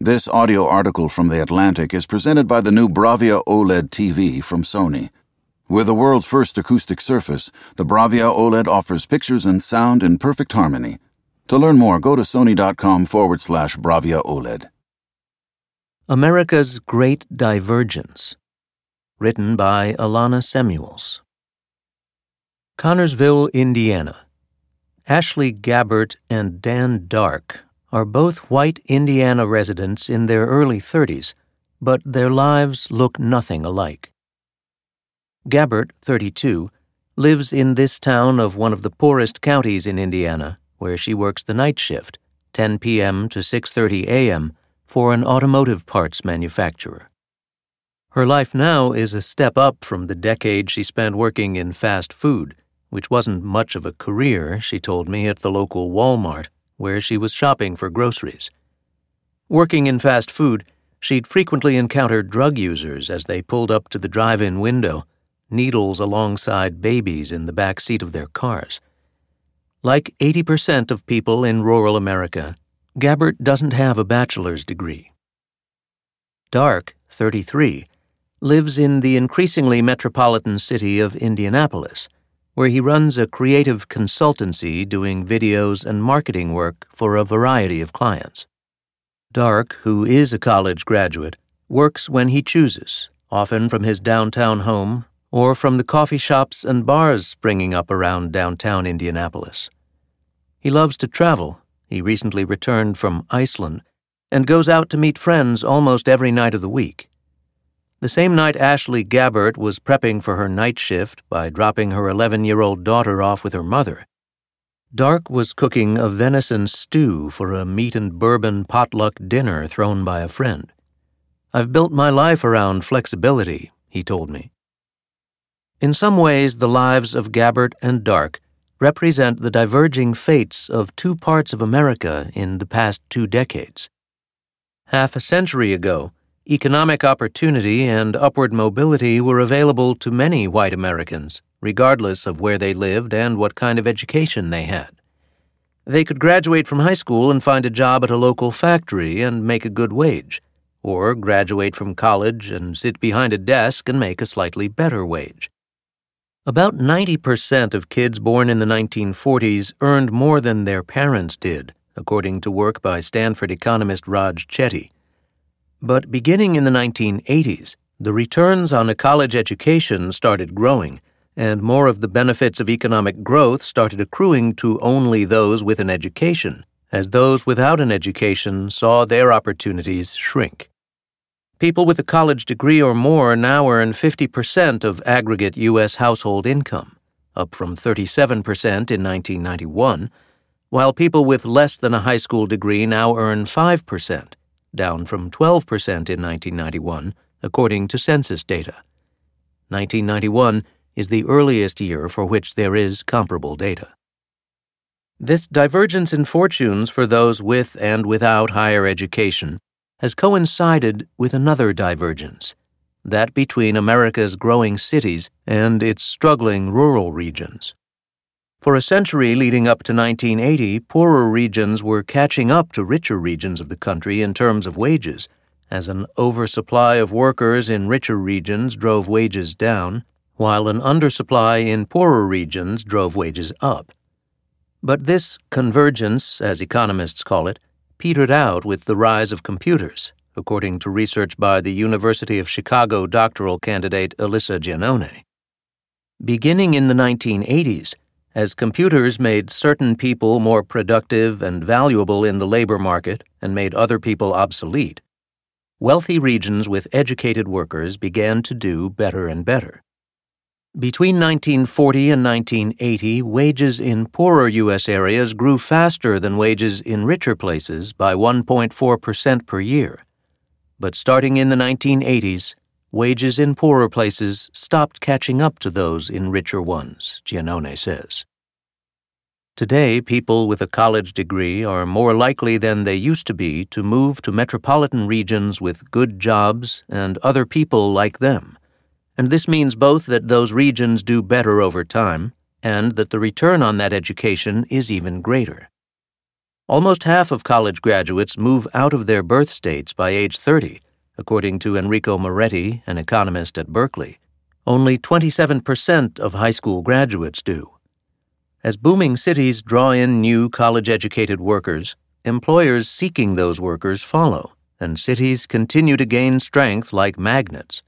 This audio article from The Atlantic is presented by the new Bravia OLED TV from Sony. With the world's first acoustic surface, the Bravia OLED offers pictures and sound in perfect harmony. To learn more, go to sony.com forward slash Bravia OLED. America's Great Divergence. Written by Alana Semuels. Connersville, Indiana. Ashley Gabbert and Dan Dark are both white Indiana residents in their early 30s, but their lives look nothing alike. Gabbert, 32, lives in this town of one of the poorest counties in Indiana, where she works the night shift, 10 p.m. to 6:30 a.m., for an automotive parts manufacturer. Her life now is a step up from the decade she spent working in fast food, which wasn't much of a career, she told me, at the local Walmart where she was shopping for groceries. Working in fast food, she'd frequently encountered drug users as they pulled up to the drive in window, needles alongside babies in the back seat of their cars. Like 80% of people in rural America, Gabbert doesn't have a bachelor's degree. Dark, 33, lives in the increasingly metropolitan city of Indianapolis where he runs a creative consultancy doing videos and marketing work for a variety of clients. Dark, who is a college graduate, works when he chooses, often from his downtown home or from the coffee shops and bars springing up around downtown Indianapolis. He loves to travel. He recently returned from Iceland and goes out to meet friends almost every night of the week. The same night Ashley Gabbert was prepping for her night shift by dropping her 11 year old daughter off with her mother, Dark was cooking a venison stew for a meat and bourbon potluck dinner thrown by a friend. I've built my life around flexibility, he told me. In some ways, the lives of Gabbert and Dark represent the diverging fates of two parts of America in the past two decades. Half a century ago, economic opportunity and upward mobility were available to many white Americans, regardless of where they lived and what kind of education they had. They could graduate from high school and find a job at a local factory and make a good wage, or graduate from college and sit behind a desk and make a slightly better wage. About 90% of kids born in the 1940s earned more than their parents did, according to work by Stanford economist Raj Chetty. But beginning in the 1980s, the returns on a college education started growing, and more of the benefits of economic growth started accruing to only those with an education, as those without an education saw their opportunities shrink. People with a college degree or more now earn 50% of aggregate U.S. household income, up from 37% in 1991, while people with less than a high school degree now earn 5% down from 12% in 1991, according to census data. 1991 is the earliest year for which there is comparable data. This divergence in fortunes for those with and without higher education has coincided with another divergence that between America's growing cities and its struggling rural regions. For a century leading up to 1980, poorer regions were catching up to richer regions of the country in terms of wages, as an oversupply of workers in richer regions drove wages down, while an undersupply in poorer regions drove wages up. But this convergence, as economists call it, petered out with the rise of computers, according to research by the University of Chicago doctoral candidate Elisa Giannone. Beginning in the 1980s, as computers made certain people more productive and valuable in the labor market and made other people obsolete, wealthy regions with educated workers began to do better and better. Between 1940 and 1980, wages in poorer U.S. areas grew faster than wages in richer places by 1.4% per year. But starting in the 1980s, wages in poorer places stopped catching up to those in richer ones, Giannone says. Today, people with a college degree are more likely than they used to be to move to metropolitan regions with good jobs and other people like them. And this means both that those regions do better over time and that the return on that education is even greater. Almost half of college graduates move out of their birth states by age 30, according to Enrico Moretti, an economist at Berkeley. Only 27% of high school graduates do. As booming cities draw in new college educated workers, employers seeking those workers follow, and cities continue to gain strength like magnets.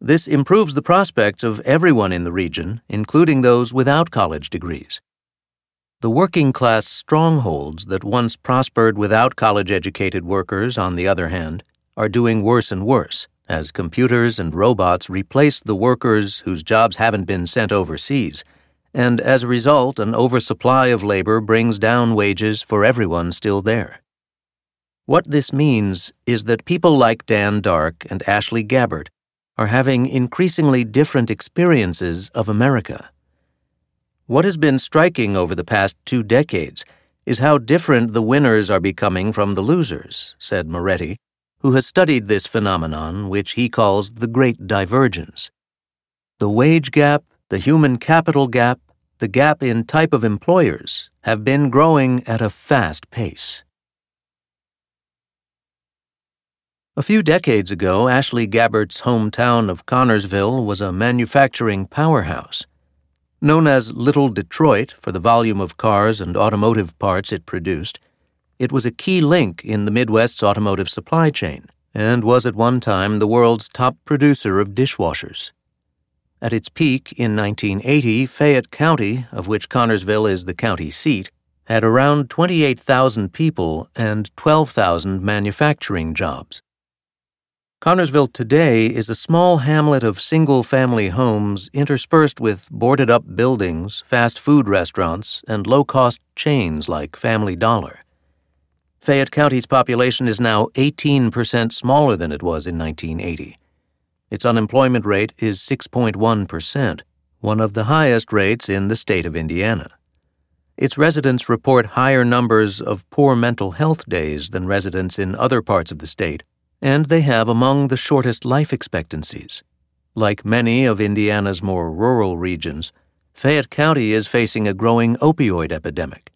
This improves the prospects of everyone in the region, including those without college degrees. The working class strongholds that once prospered without college educated workers, on the other hand, are doing worse and worse as computers and robots replace the workers whose jobs haven't been sent overseas, and as a result, an oversupply of labor brings down wages for everyone still there. What this means is that people like Dan Dark and Ashley Gabbert are having increasingly different experiences of America. What has been striking over the past two decades is how different the winners are becoming from the losers, said Moretti, who has studied this phenomenon, which he calls the Great Divergence. The wage gap, the human capital gap, the gap in type of employers have been growing at a fast pace. A few decades ago, Ashley Gabbert's hometown of Connersville was a manufacturing powerhouse. Known as Little Detroit for the volume of cars and automotive parts it produced, it was a key link in the Midwest's automotive supply chain and was at one time the world's top producer of dishwashers. At its peak in 1980, Fayette County, of which Connersville is the county seat, had around 28,000 people and 12,000 manufacturing jobs. Connersville today is a small hamlet of single family homes interspersed with boarded up buildings, fast food restaurants, and low cost chains like Family Dollar. Fayette County's population is now 18% smaller than it was in 1980. Its unemployment rate is 6.1%, one of the highest rates in the state of Indiana. Its residents report higher numbers of poor mental health days than residents in other parts of the state, and they have among the shortest life expectancies. Like many of Indiana's more rural regions, Fayette County is facing a growing opioid epidemic.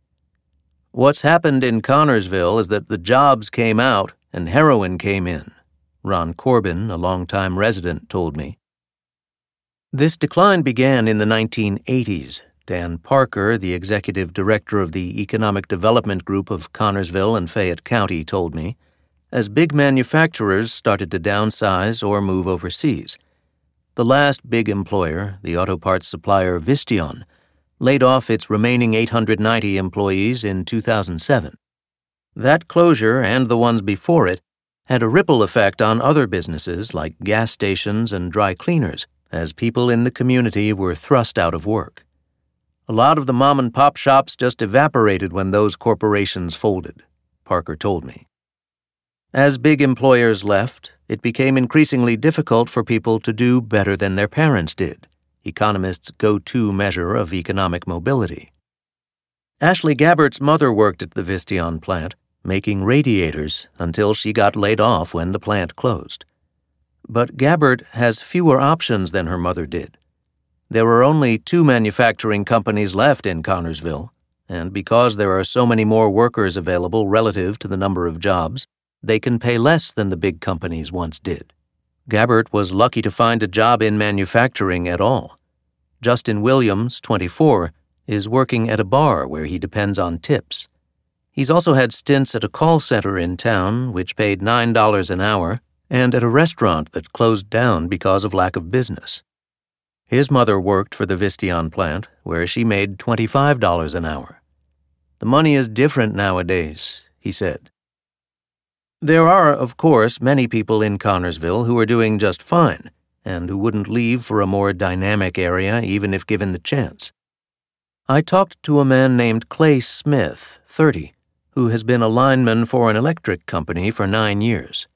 What's happened in Connersville is that the jobs came out and heroin came in, Ron Corbin, a longtime resident, told me. This decline began in the 1980s. Dan Parker, the executive director of the Economic Development Group of Connersville and Fayette County, told me, as big manufacturers started to downsize or move overseas. The last big employer, the auto parts supplier Visteon, laid off its remaining 890 employees in 2007. That closure and the ones before it had a ripple effect on other businesses like gas stations and dry cleaners as people in the community were thrust out of work. A lot of the mom and pop shops just evaporated when those corporations folded, Parker told me. As big employers left, it became increasingly difficult for people to do better than their parents did economists' go to measure of economic mobility. Ashley Gabbert's mother worked at the Visteon plant, making radiators until she got laid off when the plant closed. But Gabbert has fewer options than her mother did. There are only two manufacturing companies left in Connersville, and because there are so many more workers available relative to the number of jobs, they can pay less than the big companies once did. Gabbert was lucky to find a job in manufacturing at all. Justin Williams, 24, is working at a bar where he depends on tips. He's also had stints at a call center in town, which paid $9 an hour, and at a restaurant that closed down because of lack of business. His mother worked for the Visteon plant, where she made $25 an hour. The money is different nowadays, he said. There are, of course, many people in Connersville who are doing just fine and who wouldn't leave for a more dynamic area even if given the chance. I talked to a man named Clay Smith, 30, who has been a lineman for an electric company for nine years.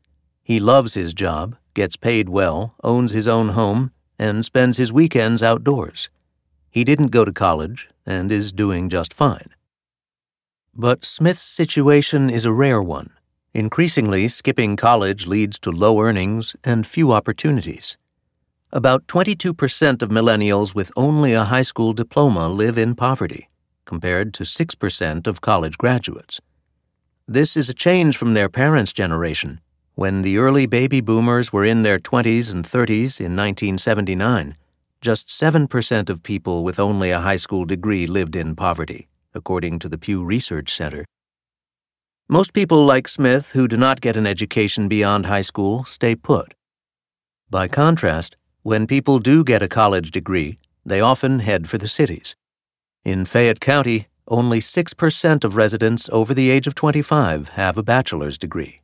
He loves his job, gets paid well, owns his own home, and spends his weekends outdoors. He didn't go to college and is doing just fine. But Smith's situation is a rare one. Increasingly, skipping college leads to low earnings and few opportunities. About 22% of millennials with only a high school diploma live in poverty, compared to 6% of college graduates. This is a change from their parents' generation, when the early baby boomers were in their 20s and 30s in 1979. Just 7% of people with only a high school degree lived in poverty, according to the Pew Research Center. Most people like Smith who do not get an education beyond high school stay put. By contrast, when people do get a college degree, they often head for the cities. In Fayette County, only 6% of residents over the age of 25 have a bachelor's degree.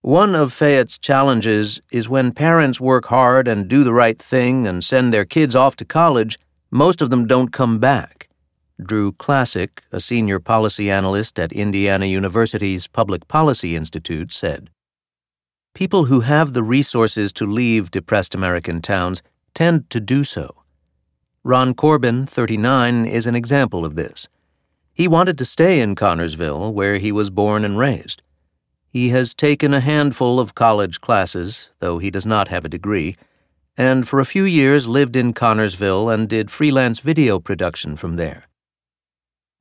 One of Fayette's challenges is when parents work hard and do the right thing and send their kids off to college, most of them don't come back. Drew Klacik, a senior policy analyst at Indiana University's Public Policy Institute, said People who have the resources to leave depressed American towns tend to do so. Ron Corbin, 39, is an example of this. He wanted to stay in Connersville, where he was born and raised. He has taken a handful of college classes, though he does not have a degree, and for a few years lived in Connersville and did freelance video production from there.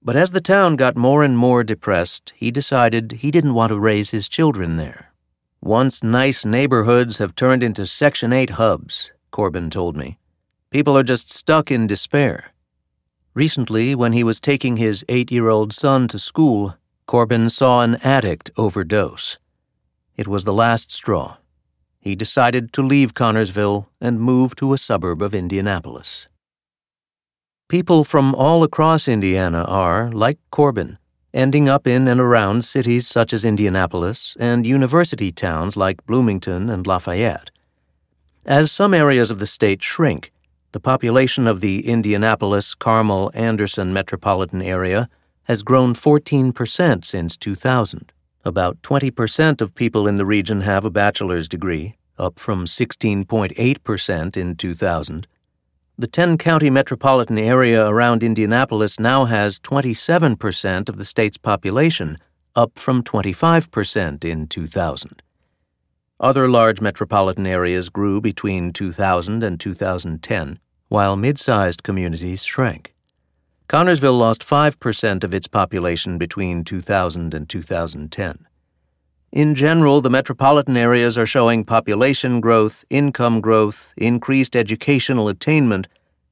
But as the town got more and more depressed, he decided he didn't want to raise his children there. Once nice neighborhoods have turned into Section 8 hubs, Corbin told me. People are just stuck in despair. Recently, when he was taking his eight year old son to school, Corbin saw an addict overdose. It was the last straw. He decided to leave Connersville and move to a suburb of Indianapolis. People from all across Indiana are, like Corbin, ending up in and around cities such as Indianapolis and university towns like Bloomington and Lafayette. As some areas of the state shrink, the population of the Indianapolis Carmel Anderson metropolitan area has grown 14% since 2000. About 20% of people in the region have a bachelor's degree, up from 16.8% in 2000 the 10 county metropolitan area around Indianapolis now has 27% of the state's population, up from 25% in 2000. Other large metropolitan areas grew between 2000 and 2010, while mid sized communities shrank. Connersville lost 5% of its population between 2000 and 2010. In general, the metropolitan areas are showing population growth, income growth, increased educational attainment,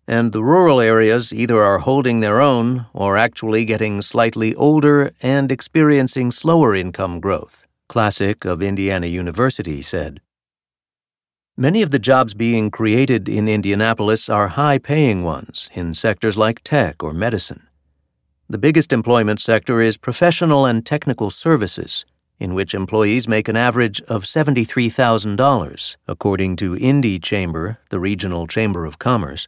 and the rural areas either are holding their own or actually getting slightly older and experiencing slower income growth, Klacik of Indiana University said. Many of the jobs being created in Indianapolis are high paying ones in sectors like tech or medicine. The biggest employment sector is professional and technical services in which employees make an average of $73,000, according to Indy Chamber, the regional chamber of commerce.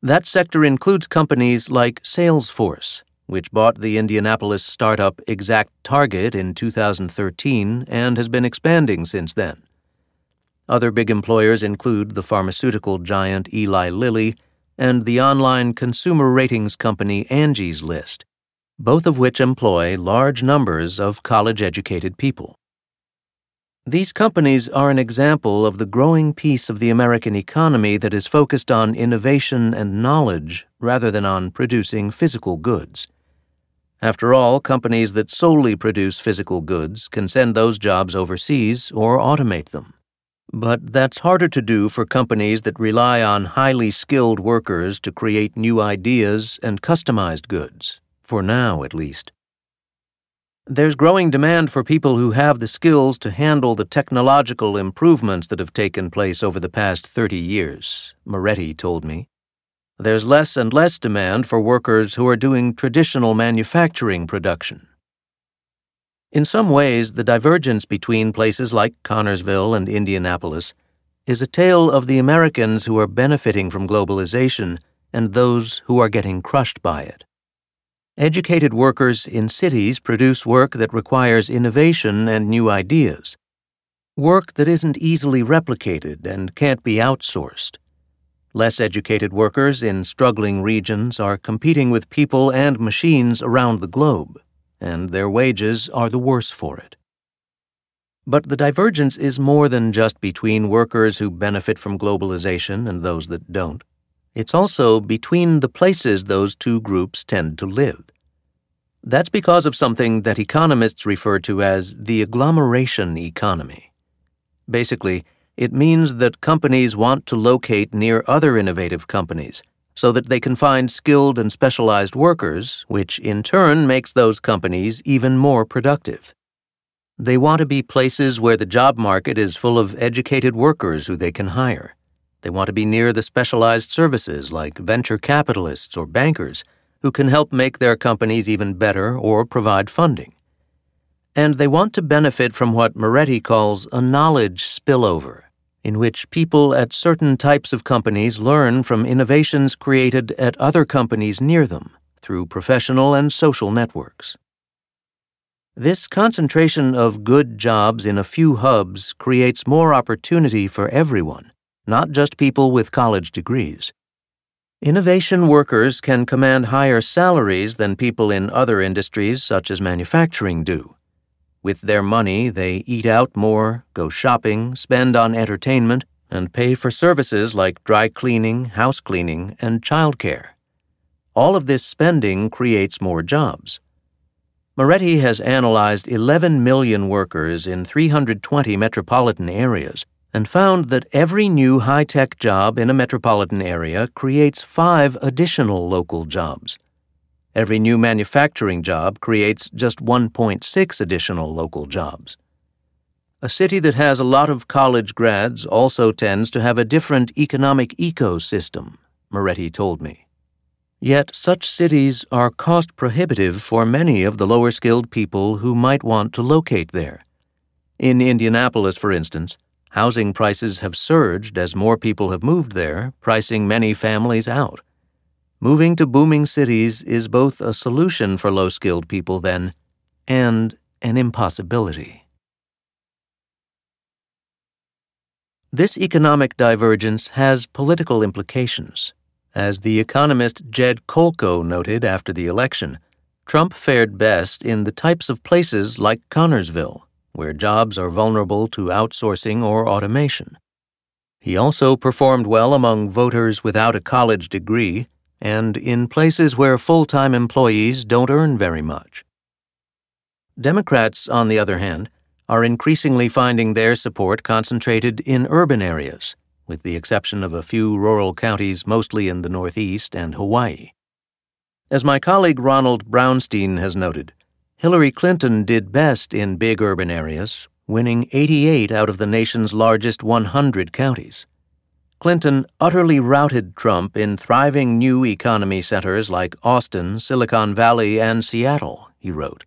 That sector includes companies like Salesforce, which bought the Indianapolis startup Exact Target in 2013 and has been expanding since then. Other big employers include the pharmaceutical giant Eli Lilly and the online consumer ratings company Angie's List, both of which employ large numbers of college educated people. These companies are an example of the growing piece of the American economy that is focused on innovation and knowledge rather than on producing physical goods. After all, companies that solely produce physical goods can send those jobs overseas or automate them. But that's harder to do for companies that rely on highly skilled workers to create new ideas and customized goods for now at least. There's growing demand for people who have the skills to handle the technological improvements that have taken place over the past 30 years, Moretti told me. There's less and less demand for workers who are doing traditional manufacturing production. In some ways, the divergence between places like Connersville and Indianapolis is a tale of the Americans who are benefiting from globalization and those who are getting crushed by it. Educated workers in cities produce work that requires innovation and new ideas. Work that isn't easily replicated and can't be outsourced. Less educated workers in struggling regions are competing with people and machines around the globe, and their wages are the worse for it. But the divergence is more than just between workers who benefit from globalization and those that don't. It's also between the places those two groups tend to live. That's because of something that economists refer to as the agglomeration economy. Basically, it means that companies want to locate near other innovative companies so that they can find skilled and specialized workers, which in turn makes those companies even more productive. They want to be places where the job market is full of educated workers who they can hire. They want to be near the specialized services like venture capitalists or bankers who can help make their companies even better or provide funding. And they want to benefit from what Moretti calls a knowledge spillover, in which people at certain types of companies learn from innovations created at other companies near them through professional and social networks. This concentration of good jobs in a few hubs creates more opportunity for everyone, not just people with college degrees. Innovation workers can command higher salaries than people in other industries, such as manufacturing, do. With their money, they eat out more, go shopping, spend on entertainment, and pay for services like dry cleaning, house cleaning, and childcare. All of this spending creates more jobs. Moretti has analyzed 11 million workers in 320 metropolitan areas and found that every new high tech job in a metropolitan area creates five additional local jobs. Every new manufacturing job creates just 1.6 additional local jobs. A city that has a lot of college grads also tends to have a different economic ecosystem, Moretti told me. Yet such cities are cost prohibitive for many of the lower skilled people who might want to locate there. In Indianapolis, for instance, Housing prices have surged as more people have moved there, pricing many families out. Moving to booming cities is both a solution for low skilled people, then, and an impossibility. This economic divergence has political implications. As the economist Jed Kolko noted after the election, Trump fared best in the types of places like Connersville, where jobs are vulnerable to outsourcing or automation. He also performed well among voters without a college degree and in places where full time employees don't earn very much. Democrats, on the other hand, are increasingly finding their support concentrated in urban areas, with the exception of a few rural counties mostly in the Northeast and Hawaii. As my colleague Ronald Brownstein has noted, Hillary Clinton did best in big urban areas, winning 88 out of the nation's largest 100 counties. Clinton utterly routed Trump in thriving new economy centers like Austin, Silicon Valley, and Seattle, he wrote.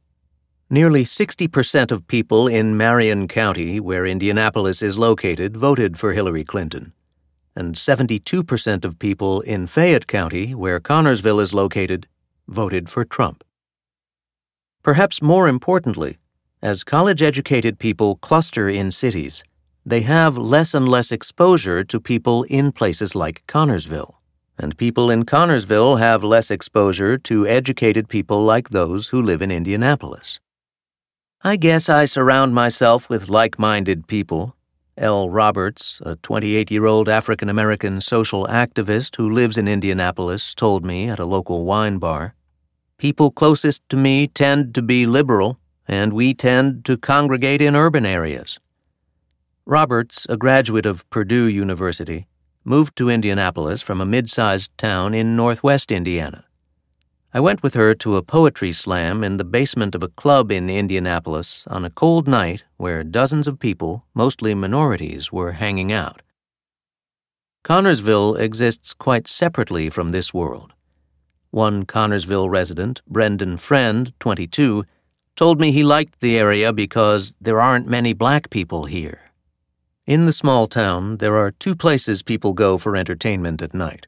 Nearly 60% of people in Marion County, where Indianapolis is located, voted for Hillary Clinton. And 72% of people in Fayette County, where Connersville is located, voted for Trump. Perhaps more importantly, as college educated people cluster in cities, they have less and less exposure to people in places like Connersville. And people in Connersville have less exposure to educated people like those who live in Indianapolis. I guess I surround myself with like minded people. L. Roberts, a 28 year old African American social activist who lives in Indianapolis, told me at a local wine bar. People closest to me tend to be liberal, and we tend to congregate in urban areas. Roberts, a graduate of Purdue University, moved to Indianapolis from a mid sized town in northwest Indiana. I went with her to a poetry slam in the basement of a club in Indianapolis on a cold night where dozens of people, mostly minorities, were hanging out. Connersville exists quite separately from this world. One Connersville resident, Brendan Friend, 22, told me he liked the area because there aren't many black people here. In the small town, there are two places people go for entertainment at night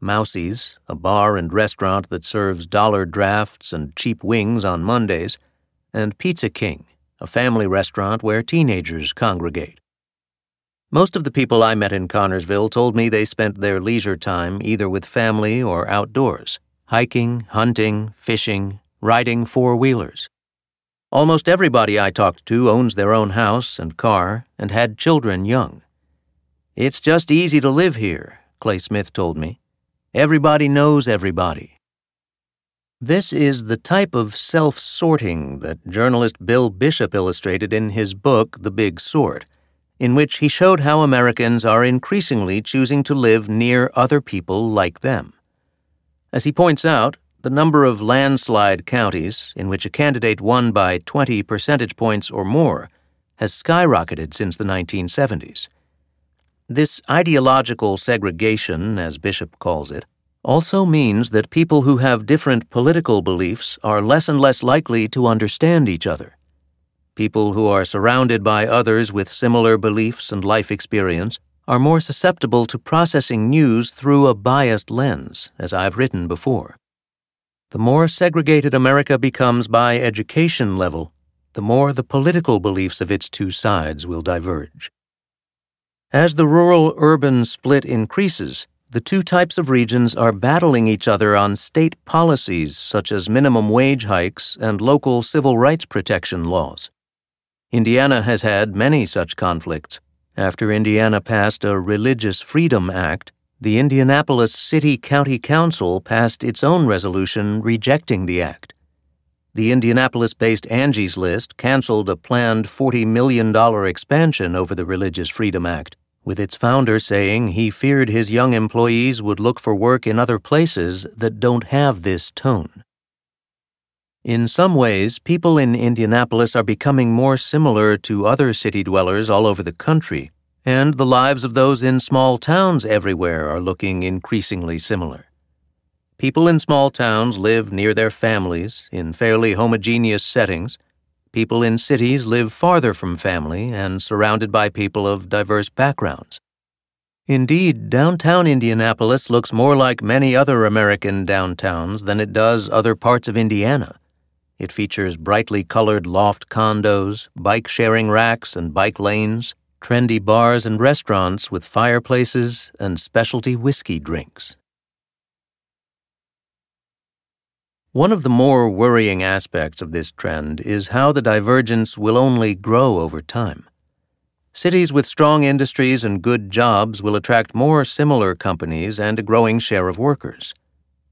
Mousie's, a bar and restaurant that serves dollar drafts and cheap wings on Mondays, and Pizza King, a family restaurant where teenagers congregate. Most of the people I met in Connersville told me they spent their leisure time either with family or outdoors hiking, hunting, fishing, riding four wheelers. Almost everybody I talked to owns their own house and car and had children young. It's just easy to live here, Clay Smith told me. Everybody knows everybody. This is the type of self sorting that journalist Bill Bishop illustrated in his book, The Big Sort, in which he showed how Americans are increasingly choosing to live near other people like them. As he points out, the number of landslide counties in which a candidate won by 20 percentage points or more has skyrocketed since the 1970s. This ideological segregation, as Bishop calls it, also means that people who have different political beliefs are less and less likely to understand each other. People who are surrounded by others with similar beliefs and life experience are more susceptible to processing news through a biased lens, as I've written before. The more segregated America becomes by education level, the more the political beliefs of its two sides will diverge. As the rural urban split increases, the two types of regions are battling each other on state policies such as minimum wage hikes and local civil rights protection laws. Indiana has had many such conflicts. After Indiana passed a Religious Freedom Act, the Indianapolis City County Council passed its own resolution rejecting the act. The Indianapolis based Angie's List canceled a planned $40 million expansion over the Religious Freedom Act with its founder saying he feared his young employees would look for work in other places that don't have this tone. In some ways, people in Indianapolis are becoming more similar to other city dwellers all over the country, and the lives of those in small towns everywhere are looking increasingly similar. People in small towns live near their families in fairly homogeneous settings People in cities live farther from family and surrounded by people of diverse backgrounds. Indeed, downtown Indianapolis looks more like many other American downtowns than it does other parts of Indiana. It features brightly colored loft condos, bike sharing racks and bike lanes, trendy bars and restaurants with fireplaces and specialty whiskey drinks. One of the more worrying aspects of this trend is how the divergence will only grow over time. Cities with strong industries and good jobs will attract more similar companies and a growing share of workers.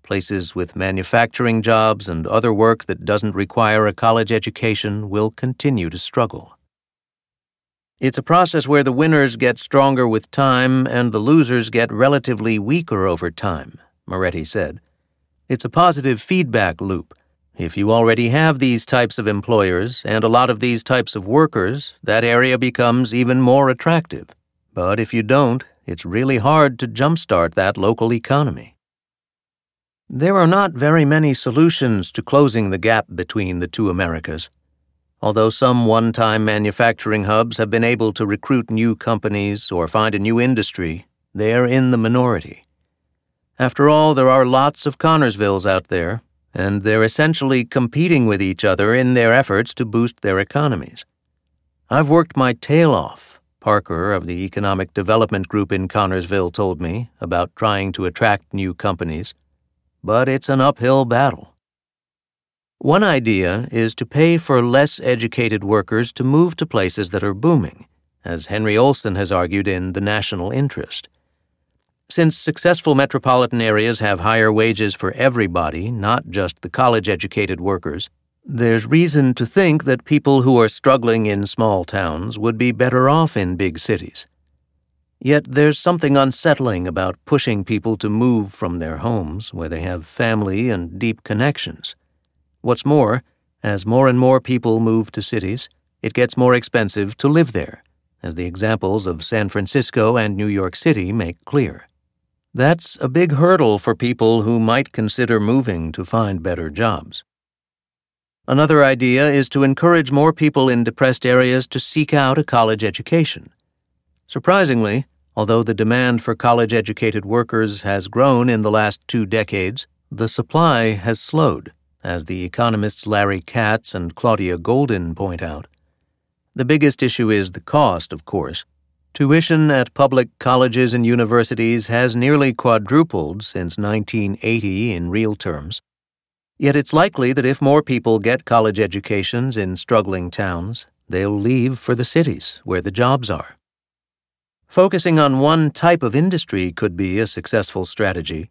Places with manufacturing jobs and other work that doesn't require a college education will continue to struggle. It's a process where the winners get stronger with time and the losers get relatively weaker over time, Moretti said. It's a positive feedback loop. If you already have these types of employers and a lot of these types of workers, that area becomes even more attractive. But if you don't, it's really hard to jumpstart that local economy. There are not very many solutions to closing the gap between the two Americas. Although some one time manufacturing hubs have been able to recruit new companies or find a new industry, they're in the minority. After all, there are lots of Connersvilles out there, and they're essentially competing with each other in their efforts to boost their economies. I've worked my tail off, Parker of the Economic Development Group in Connersville told me about trying to attract new companies, but it's an uphill battle. One idea is to pay for less educated workers to move to places that are booming, as Henry Olsen has argued in The National Interest. Since successful metropolitan areas have higher wages for everybody, not just the college educated workers, there's reason to think that people who are struggling in small towns would be better off in big cities. Yet there's something unsettling about pushing people to move from their homes where they have family and deep connections. What's more, as more and more people move to cities, it gets more expensive to live there, as the examples of San Francisco and New York City make clear. That's a big hurdle for people who might consider moving to find better jobs. Another idea is to encourage more people in depressed areas to seek out a college education. Surprisingly, although the demand for college educated workers has grown in the last two decades, the supply has slowed, as the economists Larry Katz and Claudia Goldin point out. The biggest issue is the cost, of course. Tuition at public colleges and universities has nearly quadrupled since 1980 in real terms. Yet it's likely that if more people get college educations in struggling towns, they'll leave for the cities where the jobs are. Focusing on one type of industry could be a successful strategy.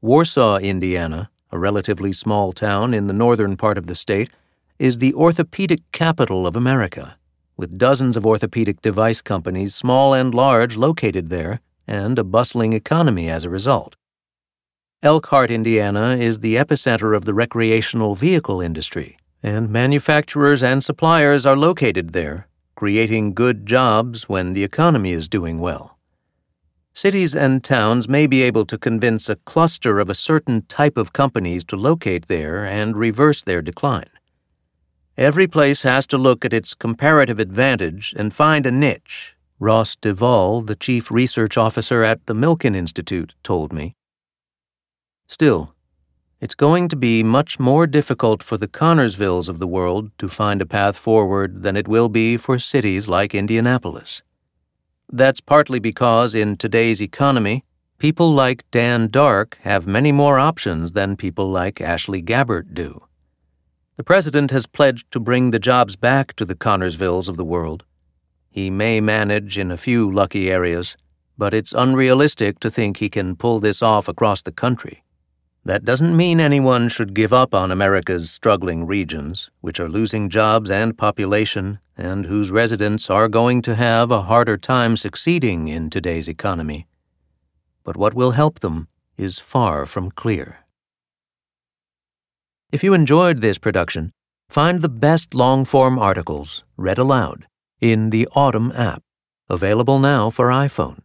Warsaw, Indiana, a relatively small town in the northern part of the state, is the orthopedic capital of America, with dozens of orthopedic device companies, small and large, located there, and a bustling economy as a result. Elkhart, Indiana is the epicenter of the recreational vehicle industry, and manufacturers and suppliers are located there, creating good jobs when the economy is doing well. Cities and towns may be able to convince a cluster of a certain type of companies to locate there and reverse their decline. Every place has to look at its comparative advantage and find a niche, Ross DeVol, the chief research officer at the Milken Institute, told me. Still, it's going to be much more difficult for the Connersvilles of the world to find a path forward than it will be for cities like Indianapolis. That's partly because in today's economy, people like Dan Dark have many more options than people like Ashley Gabbert do. The president has pledged to bring the jobs back to the Connersvilles of the world. He may manage in a few lucky areas, but it's unrealistic to think he can pull this off across the country. That doesn't mean anyone should give up on America's struggling regions, which are losing jobs and population, and whose residents are going to have a harder time succeeding in today's economy. But what will help them is far from clear. If you enjoyed this production, find the best long form articles read aloud in the Audm app, available now for iPhone.